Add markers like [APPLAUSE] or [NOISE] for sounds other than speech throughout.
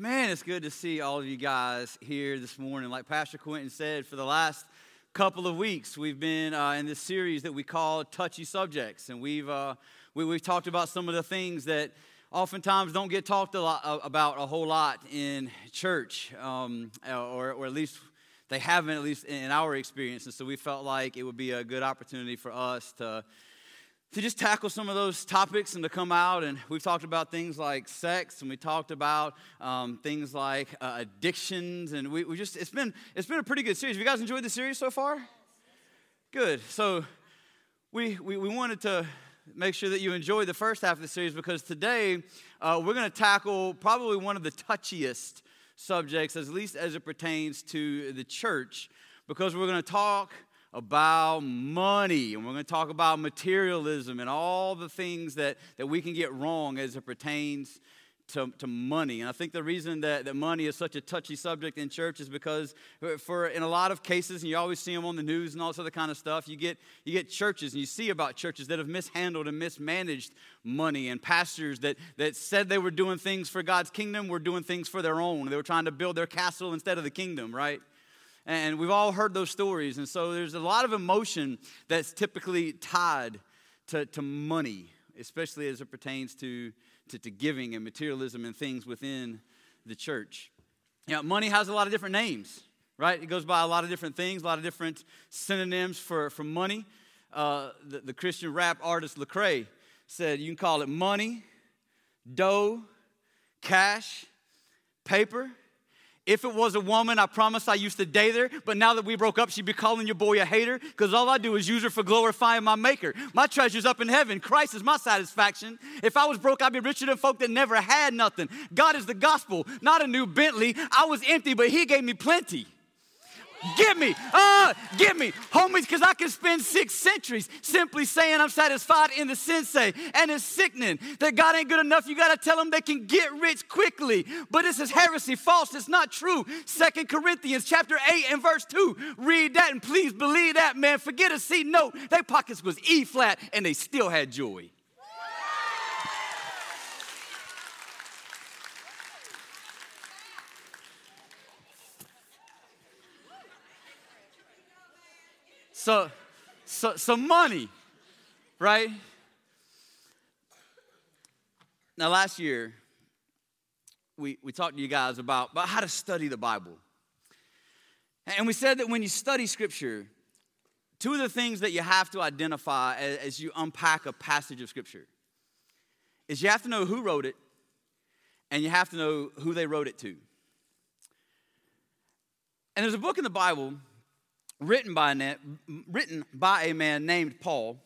Man, it's good to see all of you guys here this morning. Like Pastor Quentin said, for the last couple of weeks, we've been uh, in this series that we call Touchy Subjects. And we've, uh, we, have talked about some of the things that oftentimes don't get talked a lot, uh, about a whole lot in church, um, or, or at least they haven't, at least in our experience. And so we felt like it would be a good opportunity for us to to just tackle some of those topics and to come out. And we've talked about things like sex and we talked about um, things like uh, addictions. And we, we just it's been it's been a pretty good series. Have you guys enjoyed the series so far? Good. So we we, we wanted to make sure that you enjoyed the first half of the series because today uh, we're going to tackle probably one of the touchiest subjects at least as it pertains to the church because we're going to talk about money and we're going to talk about materialism and all the things that, that we can get wrong as it pertains to, to money. And I think the reason that, that money is such a touchy subject in church is because for in a lot of cases, and you always see them on the news and all this other kind of stuff, you get, you get churches and you see about churches that have mishandled and mismanaged money and pastors that, that said they were doing things for God's kingdom were doing things for their own. They were trying to build their castle instead of the kingdom, right? And we've all heard those stories. And so there's a lot of emotion that's typically tied to, to money, especially as it pertains to, to, to giving and materialism and things within the church. You know, money has a lot of different names, right? It goes by a lot of different things, a lot of different synonyms for, for money. Uh, the, the Christian rap artist Lecrae said you can call it money, dough, cash, paper, if it was a woman, I promise I used to date her, but now that we broke up, she'd be calling your boy a hater because all I do is use her for glorifying my maker. My treasure's up in heaven. Christ is my satisfaction. If I was broke, I'd be richer than folk that never had nothing. God is the gospel, not a new Bentley. I was empty, but He gave me plenty. Give me, uh, give me, homies, because I can spend six centuries simply saying I'm satisfied in the sensei. And it's sickening that God ain't good enough. You got to tell them they can get rich quickly. But this is heresy, false. It's not true. Second Corinthians chapter 8 and verse 2. Read that and please believe that, man. Forget a C note. Their pockets was E flat and they still had joy. So, so, some money, right? Now, last year, we, we talked to you guys about, about how to study the Bible. And we said that when you study Scripture, two of the things that you have to identify as, as you unpack a passage of Scripture is you have to know who wrote it and you have to know who they wrote it to. And there's a book in the Bible written by, a, written by a man named Paul,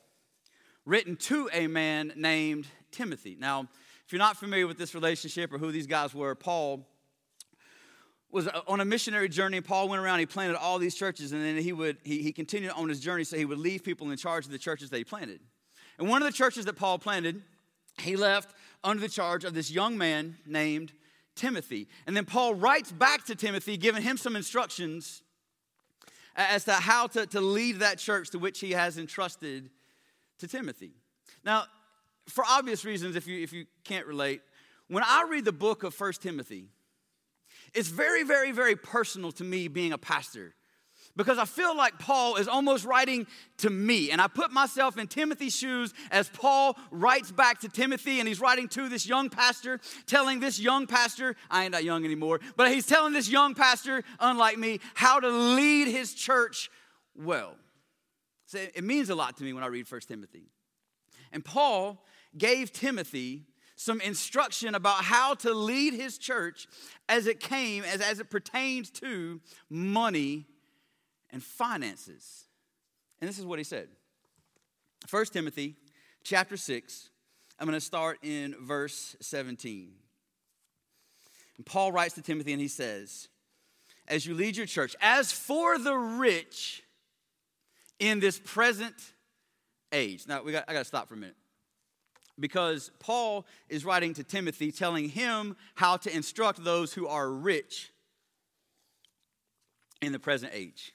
written to a man named Timothy. Now, if you're not familiar with this relationship or who these guys were, Paul was uh, on a missionary journey. Paul went around, he planted all these churches, and then he would he, he continued on his journey, so he would leave people in charge of the churches that he planted. And one of the churches that Paul planted, he left under the charge of this young man named Timothy. And then Paul writes back to Timothy, giving him some instructions as to how to, to lead that church to which he has entrusted to Timothy. Now, for obvious reasons, if you, if you can't relate, when I read the book of First Timothy, it's very, very, very personal to me being a pastor because I feel like Paul is almost writing to me. And I put myself in Timothy's shoes as Paul writes back to Timothy, and he's writing to this young pastor, telling this young pastor, I ain't that young anymore, but he's telling this young pastor, unlike me, how to lead his church well. So it means a lot to me when I read First Timothy. And Paul gave Timothy some instruction about how to lead his church as it came, as, as it pertains to money and finances. And this is what he said. 1 Timothy chapter 6, I'm going to start in verse 17. And Paul writes to Timothy and he says, As you lead your church, as for the rich in this present age. Now, we got, I got to stop for a minute. Because Paul is writing to Timothy, telling him how to instruct those who are rich in the present age.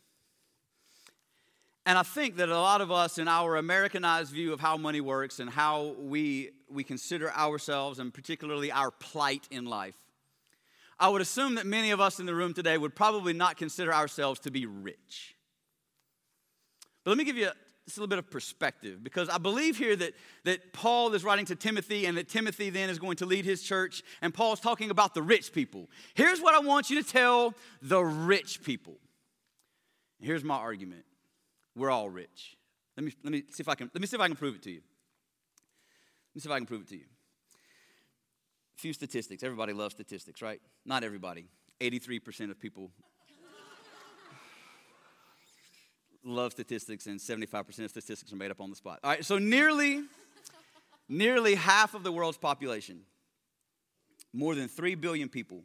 And I think that a lot of us, in our Americanized view of how money works and how we, we consider ourselves and particularly our plight in life, I would assume that many of us in the room today would probably not consider ourselves to be rich. But let me give you a, just a little bit of perspective because I believe here that, that Paul is writing to Timothy and that Timothy then is going to lead his church, and Paul's talking about the rich people. Here's what I want you to tell the rich people. Here's my argument we're all rich. Let me, let me see if I can let me see if I can prove it to you. Let me see if I can prove it to you. A few statistics. Everybody loves statistics, right? Not everybody. 83% of people love statistics, and 75% of statistics are made up on the spot. All right, so nearly, nearly half of the world's population, more than 3 billion people,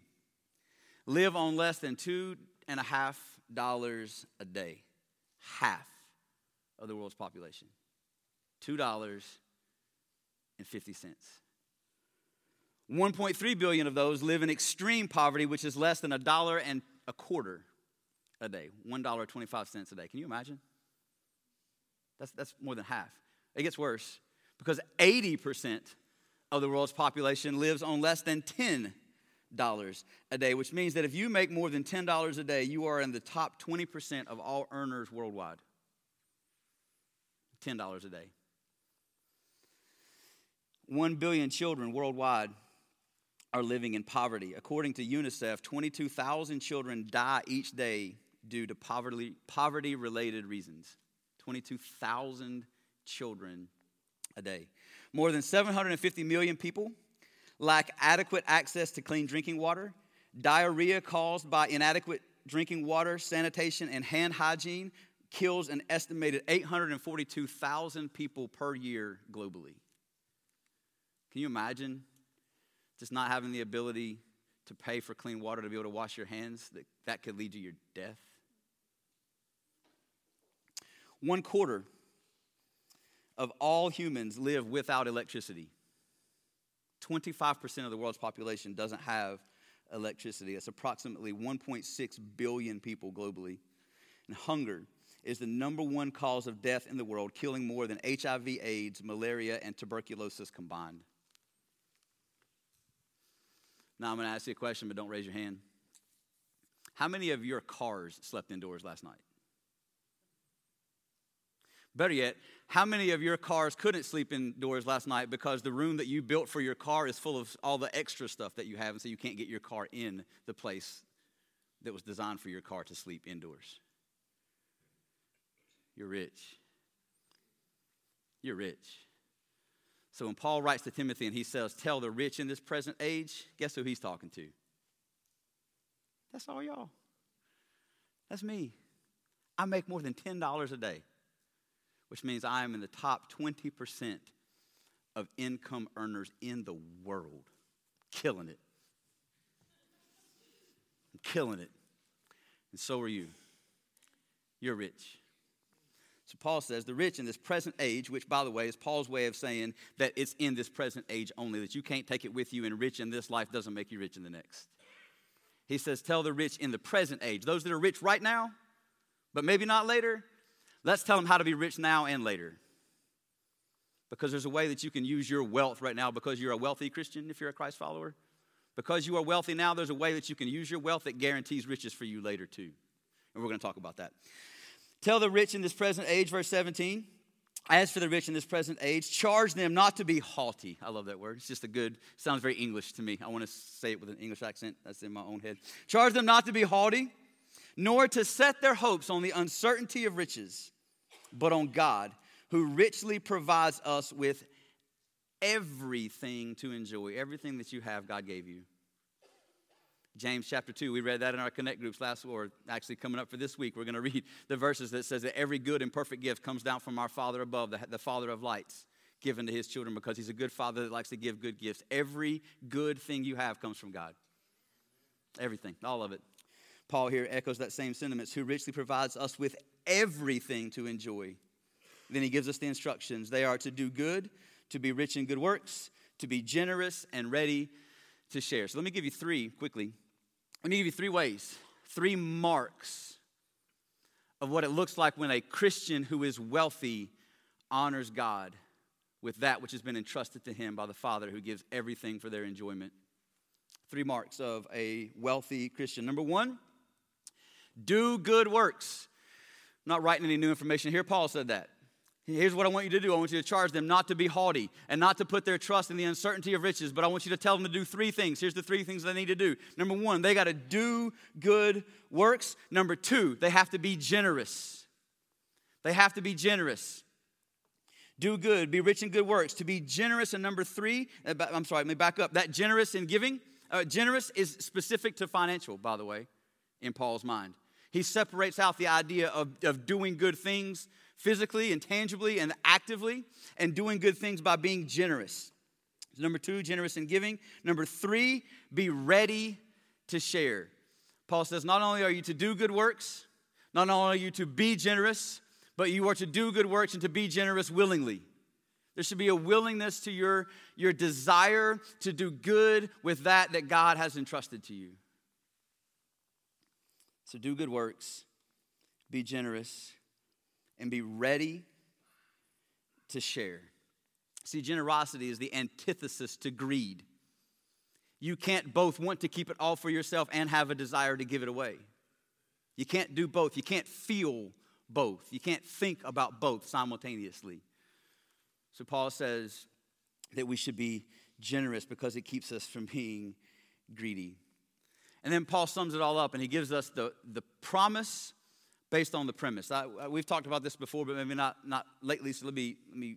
live on less than two and a half dollars a day. Half of the world's population. $2.50. 1.3 billion of those live in extreme poverty, which is less than a dollar and a quarter a day. $1.25 a day. Can you imagine? That's, that's more than half. It gets worse because 80% of the world's population lives on less than $10 a day, which means that if you make more than $10 a day, you are in the top 20% of all earners worldwide. $10 a day. 1 billion children worldwide are living in poverty. According to UNICEF, 22,000 children die each day due to poverty, poverty related reasons. 22,000 children a day. More than 750 million people lack adequate access to clean drinking water. Diarrhea caused by inadequate drinking water, sanitation, and hand hygiene kills an estimated 842,000 people per year globally. Can you imagine just not having the ability to pay for clean water to be able to wash your hands? That, that could lead to your death. One quarter of all humans live without electricity. 25% of the world's population doesn't have electricity. That's approximately 1.6 billion people globally. And hunger is the number one cause of death in the world, killing more than HIV, AIDS, malaria, and tuberculosis combined. Now I'm going to ask you a question, but don't raise your hand. How many of your cars slept indoors last night? Better yet, how many of your cars couldn't sleep indoors last night because the room that you built for your car is full of all the extra stuff that you have, and so you can't get your car in the place that was designed for your car to sleep indoors? You're rich. You're rich. So when Paul writes to Timothy and he says, Tell the rich in this present age, guess who he's talking to? That's all y'all. That's me. I make more than $10 a day which means I am in the top 20% of income earners in the world. Killing it. I'm killing it. And so are you. You're rich. So Paul says the rich in this present age, which by the way is Paul's way of saying that it's in this present age only, that you can't take it with you, and rich in this life doesn't make you rich in the next. He says, Tell the rich in the present age, those that are rich right now, but maybe not later, Let's tell them how to be rich now and later. Because there's a way that you can use your wealth right now because you're a wealthy Christian if you're a Christ follower. Because you are wealthy now, there's a way that you can use your wealth that guarantees riches for you later too. And we're going to talk about that. Tell the rich in this present age, verse 17. As for the rich in this present age, charge them not to be haughty. I love that word. It's just a good, sounds very English to me. I want to say it with an English accent. That's in my own head. Charge them not to be haughty, nor to set their hopes on the uncertainty of riches but on God, who richly provides us with everything to enjoy. Everything that you have, God gave you. James chapter 2, we read that in our connect groups last or actually coming up for this week. We're going [LAUGHS] to read the verses that says that every good and perfect gift comes down from our Father above, the, the Father of lights, given to his children because he's a good father that likes to give good gifts. Every good thing you have comes from God. Everything, all of it. Paul here echoes that same sentiments, who richly provides us with everything to enjoy. Then he gives us the instructions. They are to do good, to be rich in good works, to be generous and ready to share. So let me give you three quickly. Let me give you three ways, three marks of what it looks like when a Christian who is wealthy honors God with that which has been entrusted to him by the Father who gives everything for their enjoyment. Three marks of a wealthy Christian. Number one, do good works. I'm not writing any new information here. Paul said that. Here's what I want you to do I want you to charge them not to be haughty and not to put their trust in the uncertainty of riches, but I want you to tell them to do three things. Here's the three things they need to do. Number one, they got to do good works. Number two, they have to be generous. They have to be generous. Do good, be rich in good works. To be generous, and number three, uh, I'm sorry, let me back up. That generous in giving, uh, generous is specific to financial, by the way, in Paul's mind. He separates out the idea of, of doing good things physically and tangibly and actively, and doing good things by being generous. Number two, generous in giving. Number three, be ready to share. Paul says, not only are you to do good works, not only are you to be generous, but you are to do good works and to be generous willingly. There should be a willingness to your, your desire to do good with that that God has entrusted to you. So do good works, be generous, and be ready to share. See, generosity is the antithesis to greed. You can't both want to keep it all for yourself and have a desire to give it away. You can't do both. You can't feel both. You can't think about both simultaneously. So, Paul says that we should be generous because it keeps us from being greedy. And then Paul sums it all up and he gives us the, the promise based on the premise. I, we've talked about this before, but maybe not, not lately, so let me, let, me,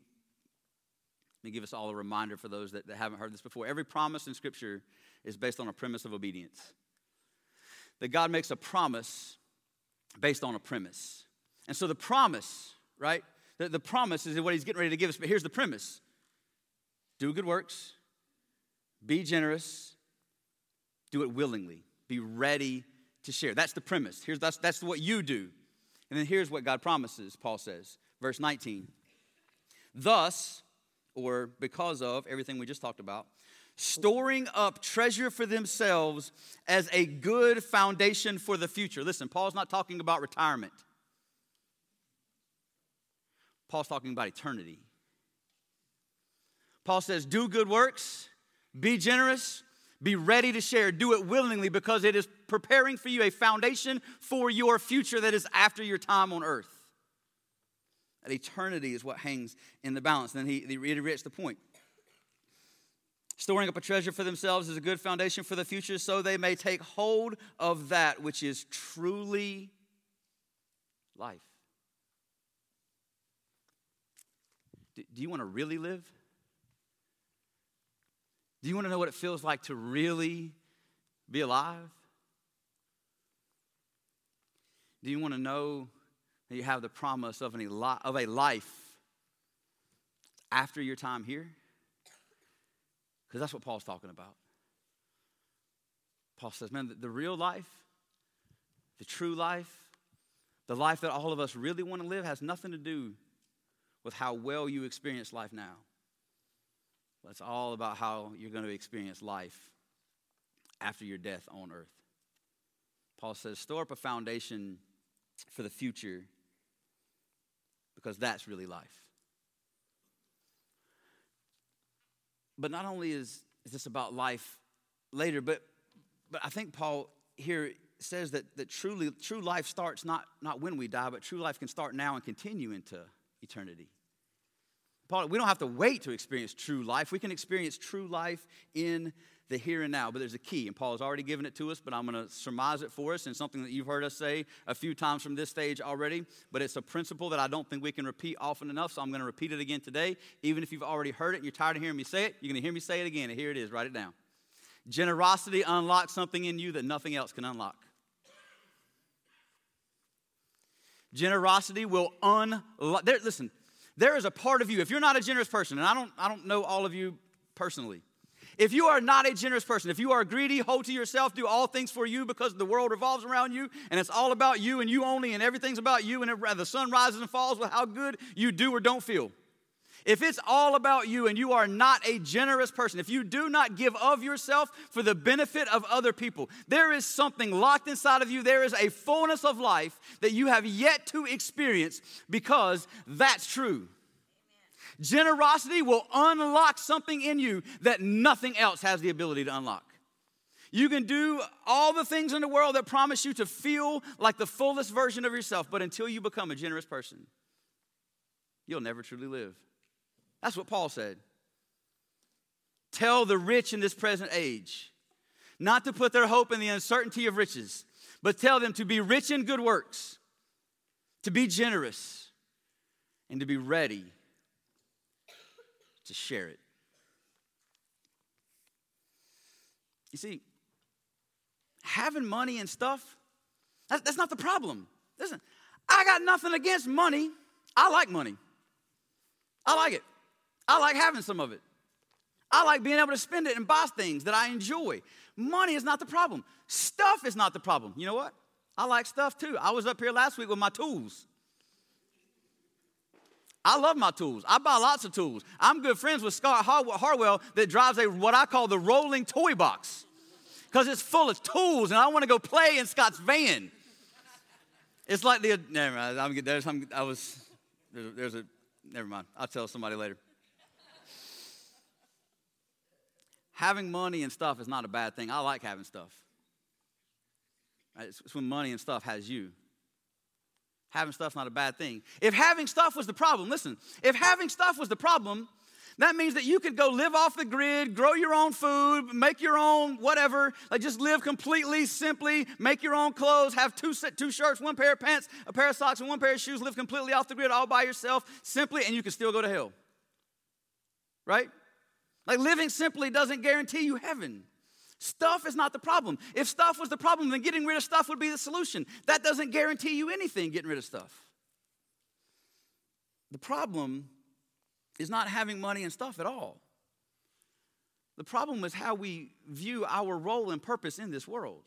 let me give us all a reminder for those that, that haven't heard this before. Every promise in Scripture is based on a premise of obedience. That God makes a promise based on a premise. And so the promise, right? The, the promise is what he's getting ready to give us, but here's the premise do good works, be generous, do it willingly, be ready to share. That's the premise. Here's, that's, that's what you do. And then here's what God promises, Paul says, verse 19. Thus, or because of everything we just talked about, storing up treasure for themselves as a good foundation for the future. Listen, Paul's not talking about retirement, Paul's talking about eternity. Paul says, Do good works, be generous, be ready to share. Do it willingly because it is preparing for you a foundation for your future that is after your time on earth. That eternity is what hangs in the balance. then he, he reiterates the point. Storing up a treasure for themselves is a good foundation for the future, so they may take hold of that which is truly life. Do you want to really live? Do you want to know what it feels like to really be alive? Do you want to know that you have the promise of, an, of a life after your time here? Because that's what Paul's talking about. Paul says, man, the, the real life, the true life, the life that all of us really want to live has nothing to do with how well you experience life now. It's all about how you're going to experience life after your death on earth. Paul says, store up a foundation for the future because that's really life. But not only is, is this about life later, but, but I think Paul here says that, that truly true life starts not, not when we die, but true life can start now and continue into eternity. Paul, we don't have to wait to experience true life. We can experience true life in the here and now. But there's a key, and Paul has already given it to us, but I'm going to surmise it for us and something that you've heard us say a few times from this stage already. But it's a principle that I don't think we can repeat often enough, so I'm going to repeat it again today. Even if you've already heard it and you're tired of hearing me say it, you're going to hear me say it again. And here it is, write it down. Generosity unlocks something in you that nothing else can unlock. Generosity will unlock. There, listen, there is a part of you, if you're not a generous person, and I don't, I don't know all of you personally, if you are not a generous person, if you are greedy, hold to yourself, do all things for you because the world revolves around you and it's all about you and you only and everything's about you and it, the sun rises and falls with how good you do or don't feel. If it's all about you and you are not a generous person, if you do not give of yourself for the benefit of other people, there is something locked inside of you. There is a fullness of life that you have yet to experience because that's true. Generosity will unlock something in you that nothing else has the ability to unlock. You can do all the things in the world that promise you to feel like the fullest version of yourself, but until you become a generous person, you'll never truly live. That's what Paul said. Tell the rich in this present age not to put their hope in the uncertainty of riches, but tell them to be rich in good works, to be generous, and to be ready to share it. You see, having money and stuff, that's, that's not the problem. Listen, I got nothing against money. I like money. I like it. I like having some of it. I like being able to spend it and buy things that I enjoy. Money is not the problem. Stuff is not the problem. You know what? I like stuff too. I was up here last week with my tools. I love my tools. I buy lots of tools. I'm good friends with Scott Harwell that drives a what I call the rolling toy box because it's full of tools, and I want to go play in Scott's van. It's like the never mind. I'm, there's, I'm, I was there's, there's a never mind. I'll tell somebody later. Having money and stuff is not a bad thing. I like having stuff. It's when money and stuff has you. Having stuff's not a bad thing. If having stuff was the problem, listen, if having stuff was the problem, that means that you could go live off the grid, grow your own food, make your own whatever, like just live completely simply, make your own clothes, have two, two shirts, one pair of pants, a pair of socks, and one pair of shoes, live completely off the grid all by yourself, simply, and you can still go to hell. Right? Like living simply doesn't guarantee you heaven. Stuff is not the problem. If stuff was the problem, then getting rid of stuff would be the solution. That doesn't guarantee you anything, getting rid of stuff. The problem is not having money and stuff at all. The problem is how we view our role and purpose in this world.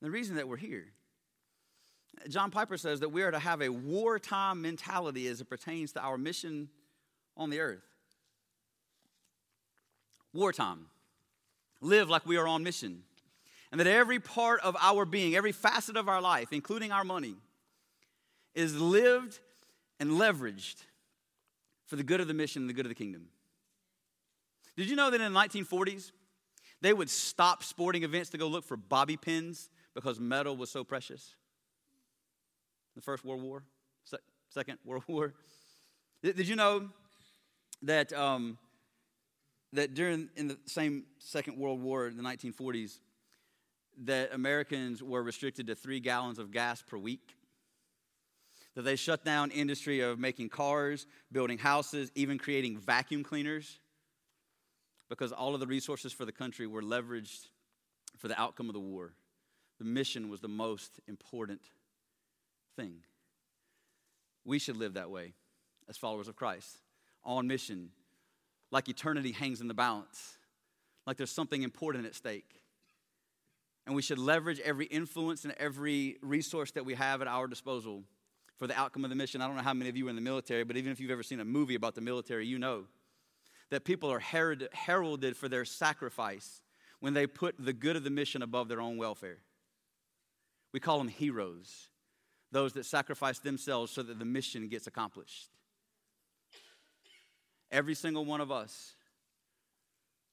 The reason that we're here. John Piper says that we are to have a wartime mentality as it pertains to our mission on the earth. Wartime. Live like we are on mission. And that every part of our being, every facet of our life, including our money, is lived and leveraged for the good of the mission and the good of the kingdom. Did you know that in the 1940s, they would stop sporting events to go look for bobby pins because metal was so precious? The First World War, Second World [LAUGHS] War. Did you know that, um, that during in the same Second World War in the 1940s, that Americans were restricted to three gallons of gas per week? that they shut down industry of making cars, building houses, even creating vacuum cleaners because all of the resources for the country were leveraged for the outcome of the war. The mission was the most important thing. We should live that way as followers of Christ, on mission, like eternity hangs in the balance, like there's something important at stake. And we should leverage every influence and every resource that we have at our disposal for the outcome of the mission. I don't know how many of you are in the military, but even if you've ever seen a movie about the military, you know that people are heralded for their sacrifice when they put the good of the mission above their own welfare. We call them heroes, those that sacrifice themselves so that the mission gets accomplished. Every single one of us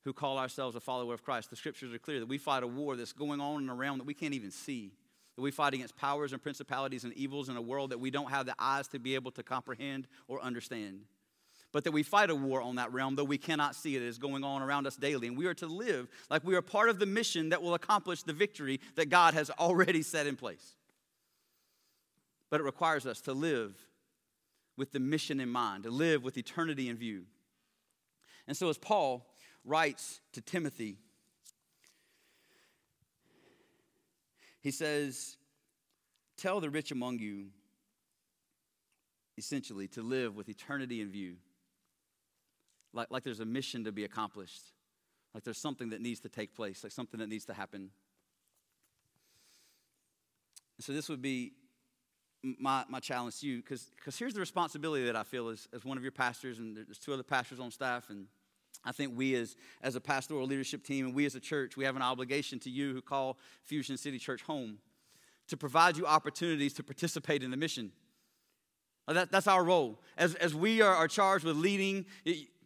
who call ourselves a follower of Christ, the scriptures are clear that we fight a war that's going on in a realm that we can't even see that we fight against powers and principalities and evils in a world that we don't have the eyes to be able to comprehend or understand. But that we fight a war on that realm, though we cannot see it, it is going on around us daily. And we are to live like we are part of the mission that will accomplish the victory that God has already set in place. But it requires us to live with the mission in mind, to live with eternity in view. And so, as Paul writes to Timothy, He says, Tell the rich among you, essentially, to live with eternity in view. Like, like there's a mission to be accomplished, like there's something that needs to take place, like something that needs to happen. So, this would be my, my challenge to you, because here's the responsibility that I feel as, as one of your pastors, and there's two other pastors on staff, and I think we, as, as a pastoral leadership team, and we as a church, we have an obligation to you who call Fusion City Church home to provide you opportunities to participate in the mission. That, that's our role. As, as we are, are charged with leading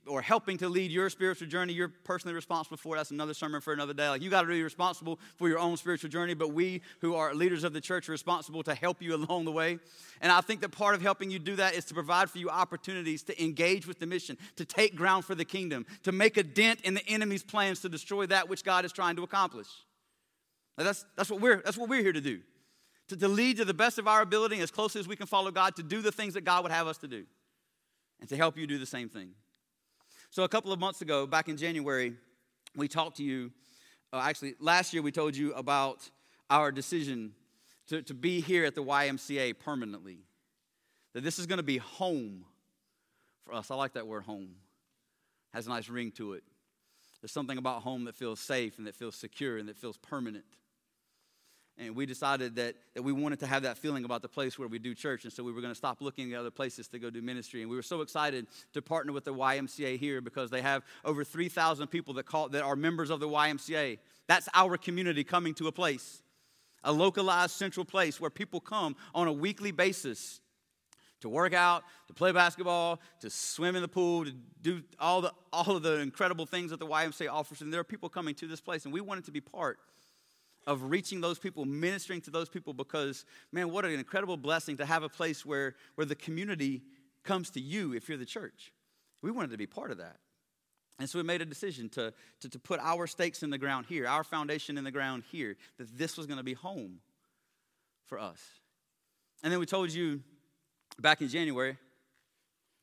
or helping to lead your spiritual journey, you're personally responsible for. That's another sermon for another day. Like you got to be responsible for your own spiritual journey, but we who are leaders of the church are responsible to help you [LAUGHS] along the way. And I think that part of helping you do that is to provide for you opportunities to engage with the mission, to take ground for the kingdom, to make a dent in the enemy's plans to destroy that which God is trying to accomplish. Now that's, that's, what we're, that's what we're here to do. To, to lead to the best of our ability, as closely as we can follow God, to do the things that God would have us to do, and to help you do the same thing. So, a couple of months ago, back in January, we talked to you. Uh, actually, last year we told you about our decision to, to be here at the YMCA permanently. That this is going to be home for us. I like that word home, has a nice ring to it. There's something about home that feels safe and that feels secure and that feels permanent. And we decided that, that we wanted to have that feeling about the place where we do church. And so we were going to stop looking at other places to go do ministry. And we were so excited to partner with the YMCA here because they have over 3,000 people that, call, that are members of the YMCA. That's our community coming to a place, a localized central place where people come on a weekly basis to work out, to play basketball, to swim in the pool, to do all, the, all of the incredible things that the YMCA offers. And there are people coming to this place, and we wanted to be part of reaching those people, ministering to those people, because, man, what an incredible blessing to have a place where, where the community comes to you if you're the church. We wanted to be part of that. And so we made a decision to, to, to put our stakes in the ground here, our foundation in the ground here, that this was going to be home for us. And then we told you back in January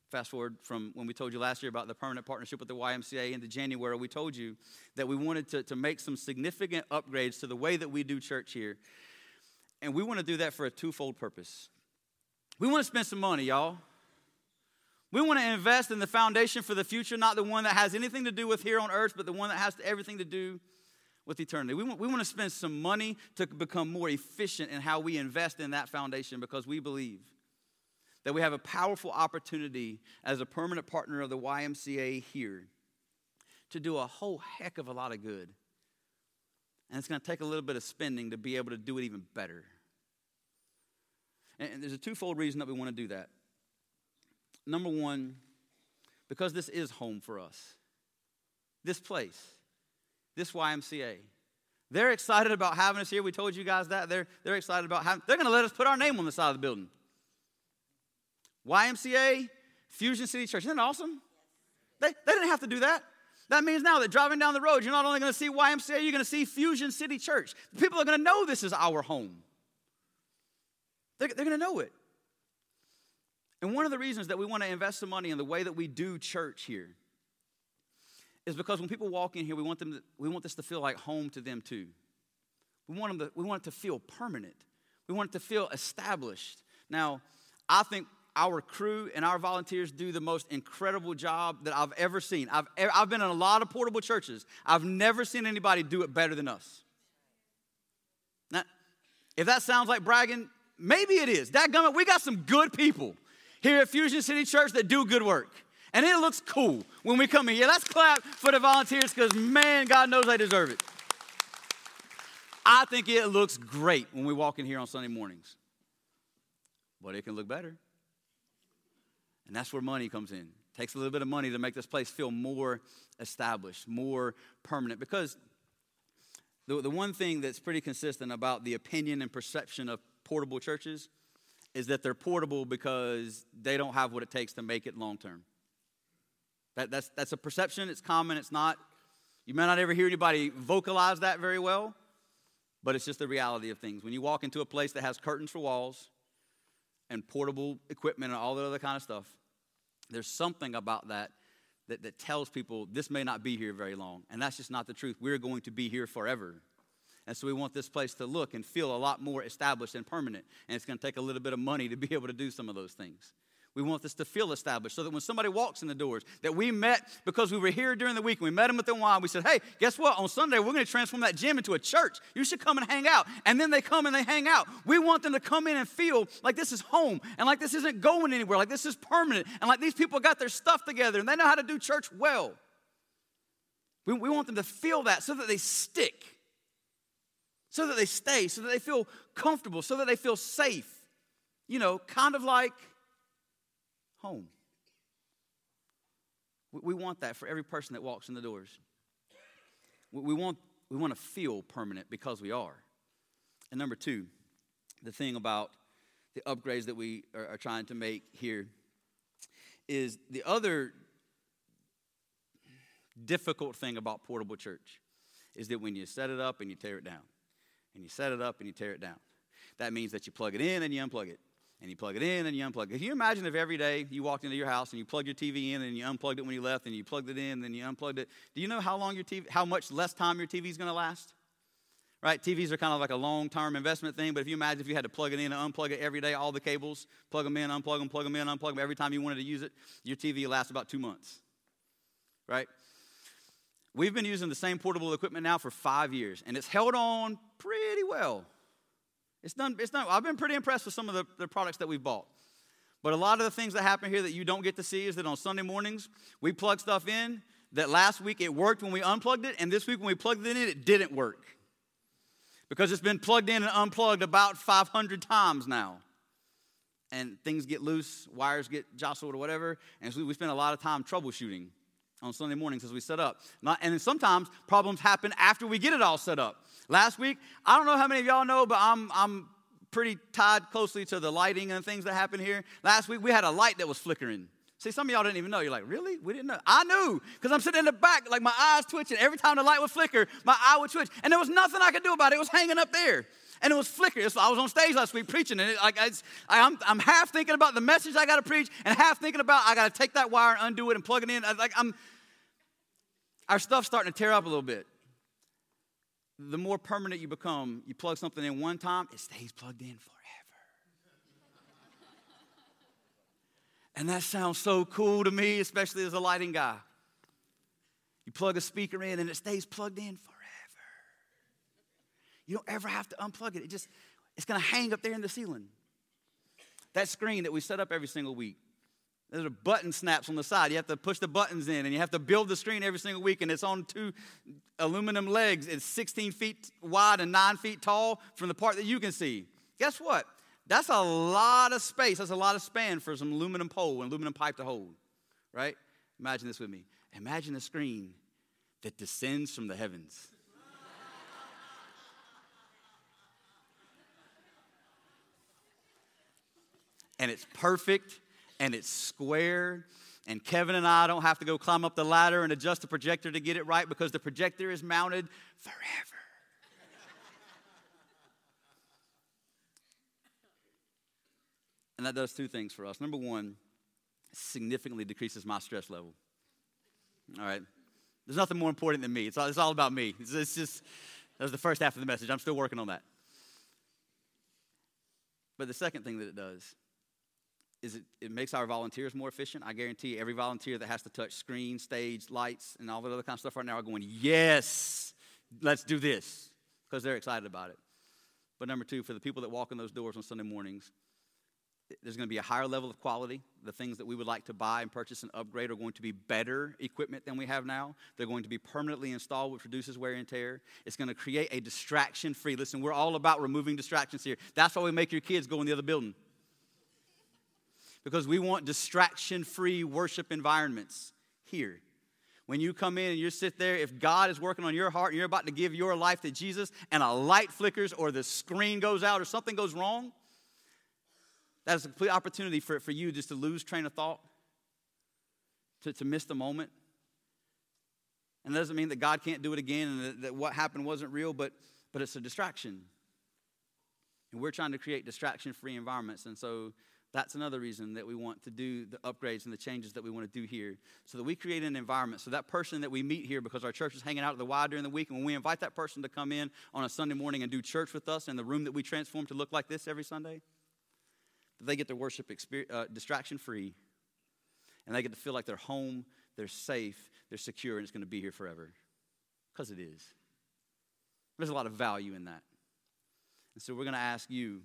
Fast forward from when we told you last year about the permanent partnership with the YMCA into January, we told you that we wanted to, to make some significant upgrades to the way that we do church here. And we want to do that for a twofold purpose. We want to spend some money, y'all. We want to invest in the foundation for the future, not the one that has anything to do with here on earth, but the one that has everything to do with eternity. We want, we want to spend some money to become more efficient in how we invest in that foundation because we believe that we have a powerful opportunity as a permanent partner of the YMCA here to do a whole heck of a lot of good. And it's going to take a little bit of spending to be able to do it even better. And there's a twofold reason that we want to do that. Number one, because this is home for us. This place, this YMCA. They're excited about having us here. We told you guys that. They're, they're excited about having, they're going to let us put our name on the side of the building. YMCA, Fusion City Church. Isn't that awesome? They, they didn't have to do that. That means now that driving down the road, you're not only going to see YMCA, you're going to see Fusion City Church. People are going to know this is our home. They're, they're going to know it. And one of the reasons that we want to invest some money in the way that we do church here is because when people walk in here, we want, them to, we want this to feel like home to them too. We want, them to, we want it to feel permanent. We want it to feel established. Now, I think our crew and our volunteers do the most incredible job that I've ever seen. I've, I've been in a lot of portable churches. I've never seen anybody do it better than us. Now, if that sounds like bragging, maybe it is. That gummit, we got some good people here at Fusion City Church that do good work. And it looks cool when we come in. Yeah, let's clap for the volunteers because, man, God knows they deserve it. I think it looks great when we walk in here on Sunday mornings. But it can look better. And that's where money comes in. It takes a little bit of money to make this place feel more established, more permanent. Because the, the one thing that's pretty consistent about the opinion and perception of portable churches is that they're portable because they don't have what it takes to make it long term. That, that's, that's a perception, it's common, it's not, you may not ever hear anybody vocalize that very well, but it's just the reality of things. When you walk into a place that has curtains for walls and portable equipment and all that other kind of stuff, there's something about that, that that tells people this may not be here very long. And that's just not the truth. We're going to be here forever. And so we want this place to look and feel a lot more established and permanent. And it's going to take a little bit of money to be [LAUGHS] able to do some of those things. We want this to feel established so that when somebody walks in the doors, that we met because we were here during the week and we met them at the wine. We said, hey, guess what? On Sunday, we're going to transform that gym into a church. You should come and hang out. And then they come and they hang out. We want them to come in and feel like this is home and like this isn't going anywhere, like this is permanent, and like these people got their stuff together and they know how to do church well. We, we want them to feel that so that they stick, so that they stay, so that they feel comfortable, so that they feel safe. You know, kind of like home. We want that for every person that walks in the doors. We want, we want to feel permanent because we are. And number two, the thing about the upgrades that we are, are trying to make here is the other difficult thing about portable church is that when you set it up and you tear it down, and you set it up and you tear it down, that means that you plug it in and you unplug it. And you plug it in and you unplug it. Can you imagine if every day you walked into your house and you plugged your TV in and you unplugged it when you left and you plugged it in and then you unplugged it? Do you know how long your TV, how much less time your TV is going to last? Right? TVs are kind of like a long term investment thing, but if you imagine if you had to plug it in and unplug it every day, all the cables, plug them in, unplug them, plug them in, unplug them, every time you wanted to use it, your TV lasts about two months. Right? We've been using the same portable equipment now for five years, and it's held on pretty well. It's done, it's done. I've been pretty impressed with some of the, the products that we've bought. But a lot of the things that happen here that you don't get to see is that on Sunday mornings, we plug stuff in that last week it worked when we unplugged it, and this week when we plugged it in, it didn't work. Because it's been plugged in and unplugged about 500 times now. And things get loose, wires get jostled or whatever, and so we spend a lot of time troubleshooting on Sunday mornings as we set up. And then sometimes problems happen after we get it all set up. Last week, I don't know how many of y'all know, but I'm, I'm pretty tied closely to the lighting and things that happen here. Last week, we had a light that was flickering. See, some of y'all didn't even know. You're like, really? We didn't know. I knew because I'm sitting in the back, like my eyes twitching. Every time the light would flicker, my eye would twitch. And there was nothing I could do about it. It was hanging up there. And it was flickering. So I was on stage last week preaching, and it, like I, I'm, I'm half thinking about the message I got to preach, and half thinking about I got to take that wire and undo it and plug it in. Like I'm, our stuff's starting to tear up a little bit. The more permanent you become, you plug something in one time, it stays plugged in forever. and that sounds so cool to me, especially as a lighting guy. You plug a speaker in and it stays plugged in forever. You don't ever have to unplug it. It just it's going to hang up there in the ceiling. That screen that we set up every single week there's a button snaps on the side. You have to push the buttons in, and you have to build the screen every single week. And it's on two aluminum legs. It's 16 feet wide and nine feet tall from the part that you can see. Guess what? That's a lot of space. That's a lot of span for some aluminum pole and aluminum pipe to hold. Right? Imagine this with me. Imagine a screen that descends from the heavens. and it's perfect and it's squared. And Kevin and I don't have to go climb up the ladder and adjust the projector to get it right because the projector is mounted forever. [LAUGHS] and that does two things for us. Number one, significantly decreases my stress level. All right? There's nothing more important than me. It's all, it's all about me. It's, it's just, that was the first half of the message. I'm still working on that. But the second thing that it does is it, it makes our volunteers more efficient. I guarantee every volunteer that has to touch screen, stage, lights, and all that other kind of stuff right now are going, yes, let's do this, because they're excited about it. But number two, for the people that walk in those doors on Sunday mornings, there's going to be a higher level of quality. The things that we would like to buy and purchase and upgrade are going to be better equipment than we have now. They're going to be permanently installed, which reduces wear and tear. It's going to create a distraction free. Listen, we're all about removing distractions here. That's why we make your kids go in the other building because we want distraction free worship environments here. When you come in and you sit there, if God is working on your heart and you're about to give your life to Jesus and a light flickers or the screen goes out or something goes wrong, that is a complete opportunity for, for you just to lose train of thought, to, to miss the moment. And that doesn't mean that God can't do it again and that, that what happened wasn't real, but, but it's a distraction. And we're trying to create distraction free environments. And so that's another reason that we want to do the upgrades and the changes that we want to do here so that we create an environment so that person that we meet here because our church is hanging out at the Y during the week and when we invite that person to come in on a Sunday morning and do church with us in the room that we transform to look like this every Sunday, that they get to worship uh, distraction free and they get to feel like they're home, they're safe, they're secure, and it's going to be here forever. Because it is. There's a lot of value in that. And so we're going to ask you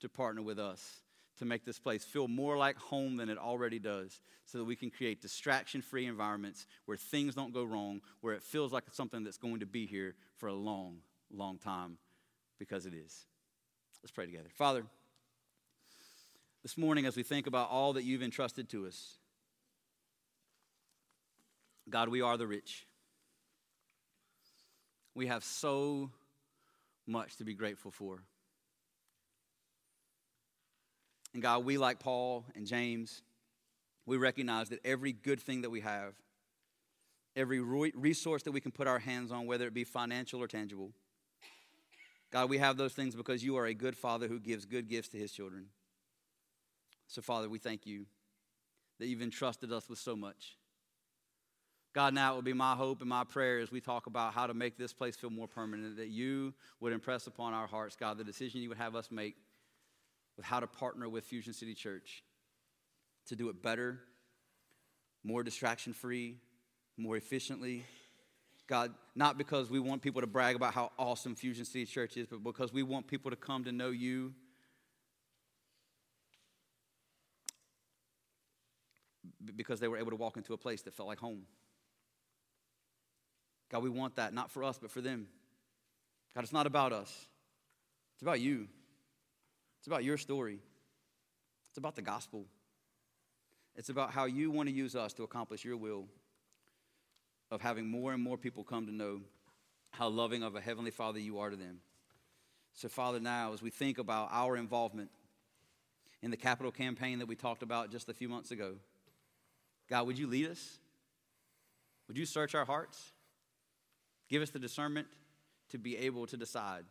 to partner with us to make this place feel more like home than it already does so that we can create distraction free environments where things don't go wrong, where it feels like it's something that's going to be here for a long, long time because it is. Let's pray together. Father, this morning as we think about all that you've entrusted to us, God, we are the rich. We have so much to be grateful for. And God, we, like Paul and James, we recognize that every good thing that we have, every resource that we can put our hands on, whether it be financial or tangible, God, we have those things because you are a good father who gives good gifts to his children. So, Father, we thank you that you've entrusted us with so much. God, now it will be my hope and my prayer as we talk about how to make this place feel more permanent, that you would impress upon our hearts, God, the decision you would have us make with how to partner with Fusion City Church to do it better, more distraction free, more efficiently. God, not because we want people to brag about how awesome Fusion City Church is, but because we want people to come to know you. Because they were able to walk into a place that felt like home. God, we want that, not for us, but for them. God, it's not about us, it's about you. It's about your story, it's about the gospel. It's about how you want to use us to accomplish your will of having more and more people come to know how loving of a heavenly Father you are to them. So, Father, now as we think about our involvement in the capital campaign that we talked about just a few months ago, God, would you lead us? Would you search our hearts? Give us the discernment to be able to decide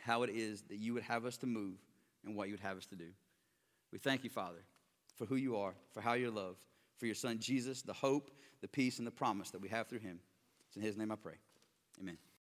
how it is that you would have us to move and what you would have us to do. We thank you, Father, for who you are, for how you're loved, for your Son Jesus, the hope, the peace, and the promise that we have through him. It's in his name I pray. Amen.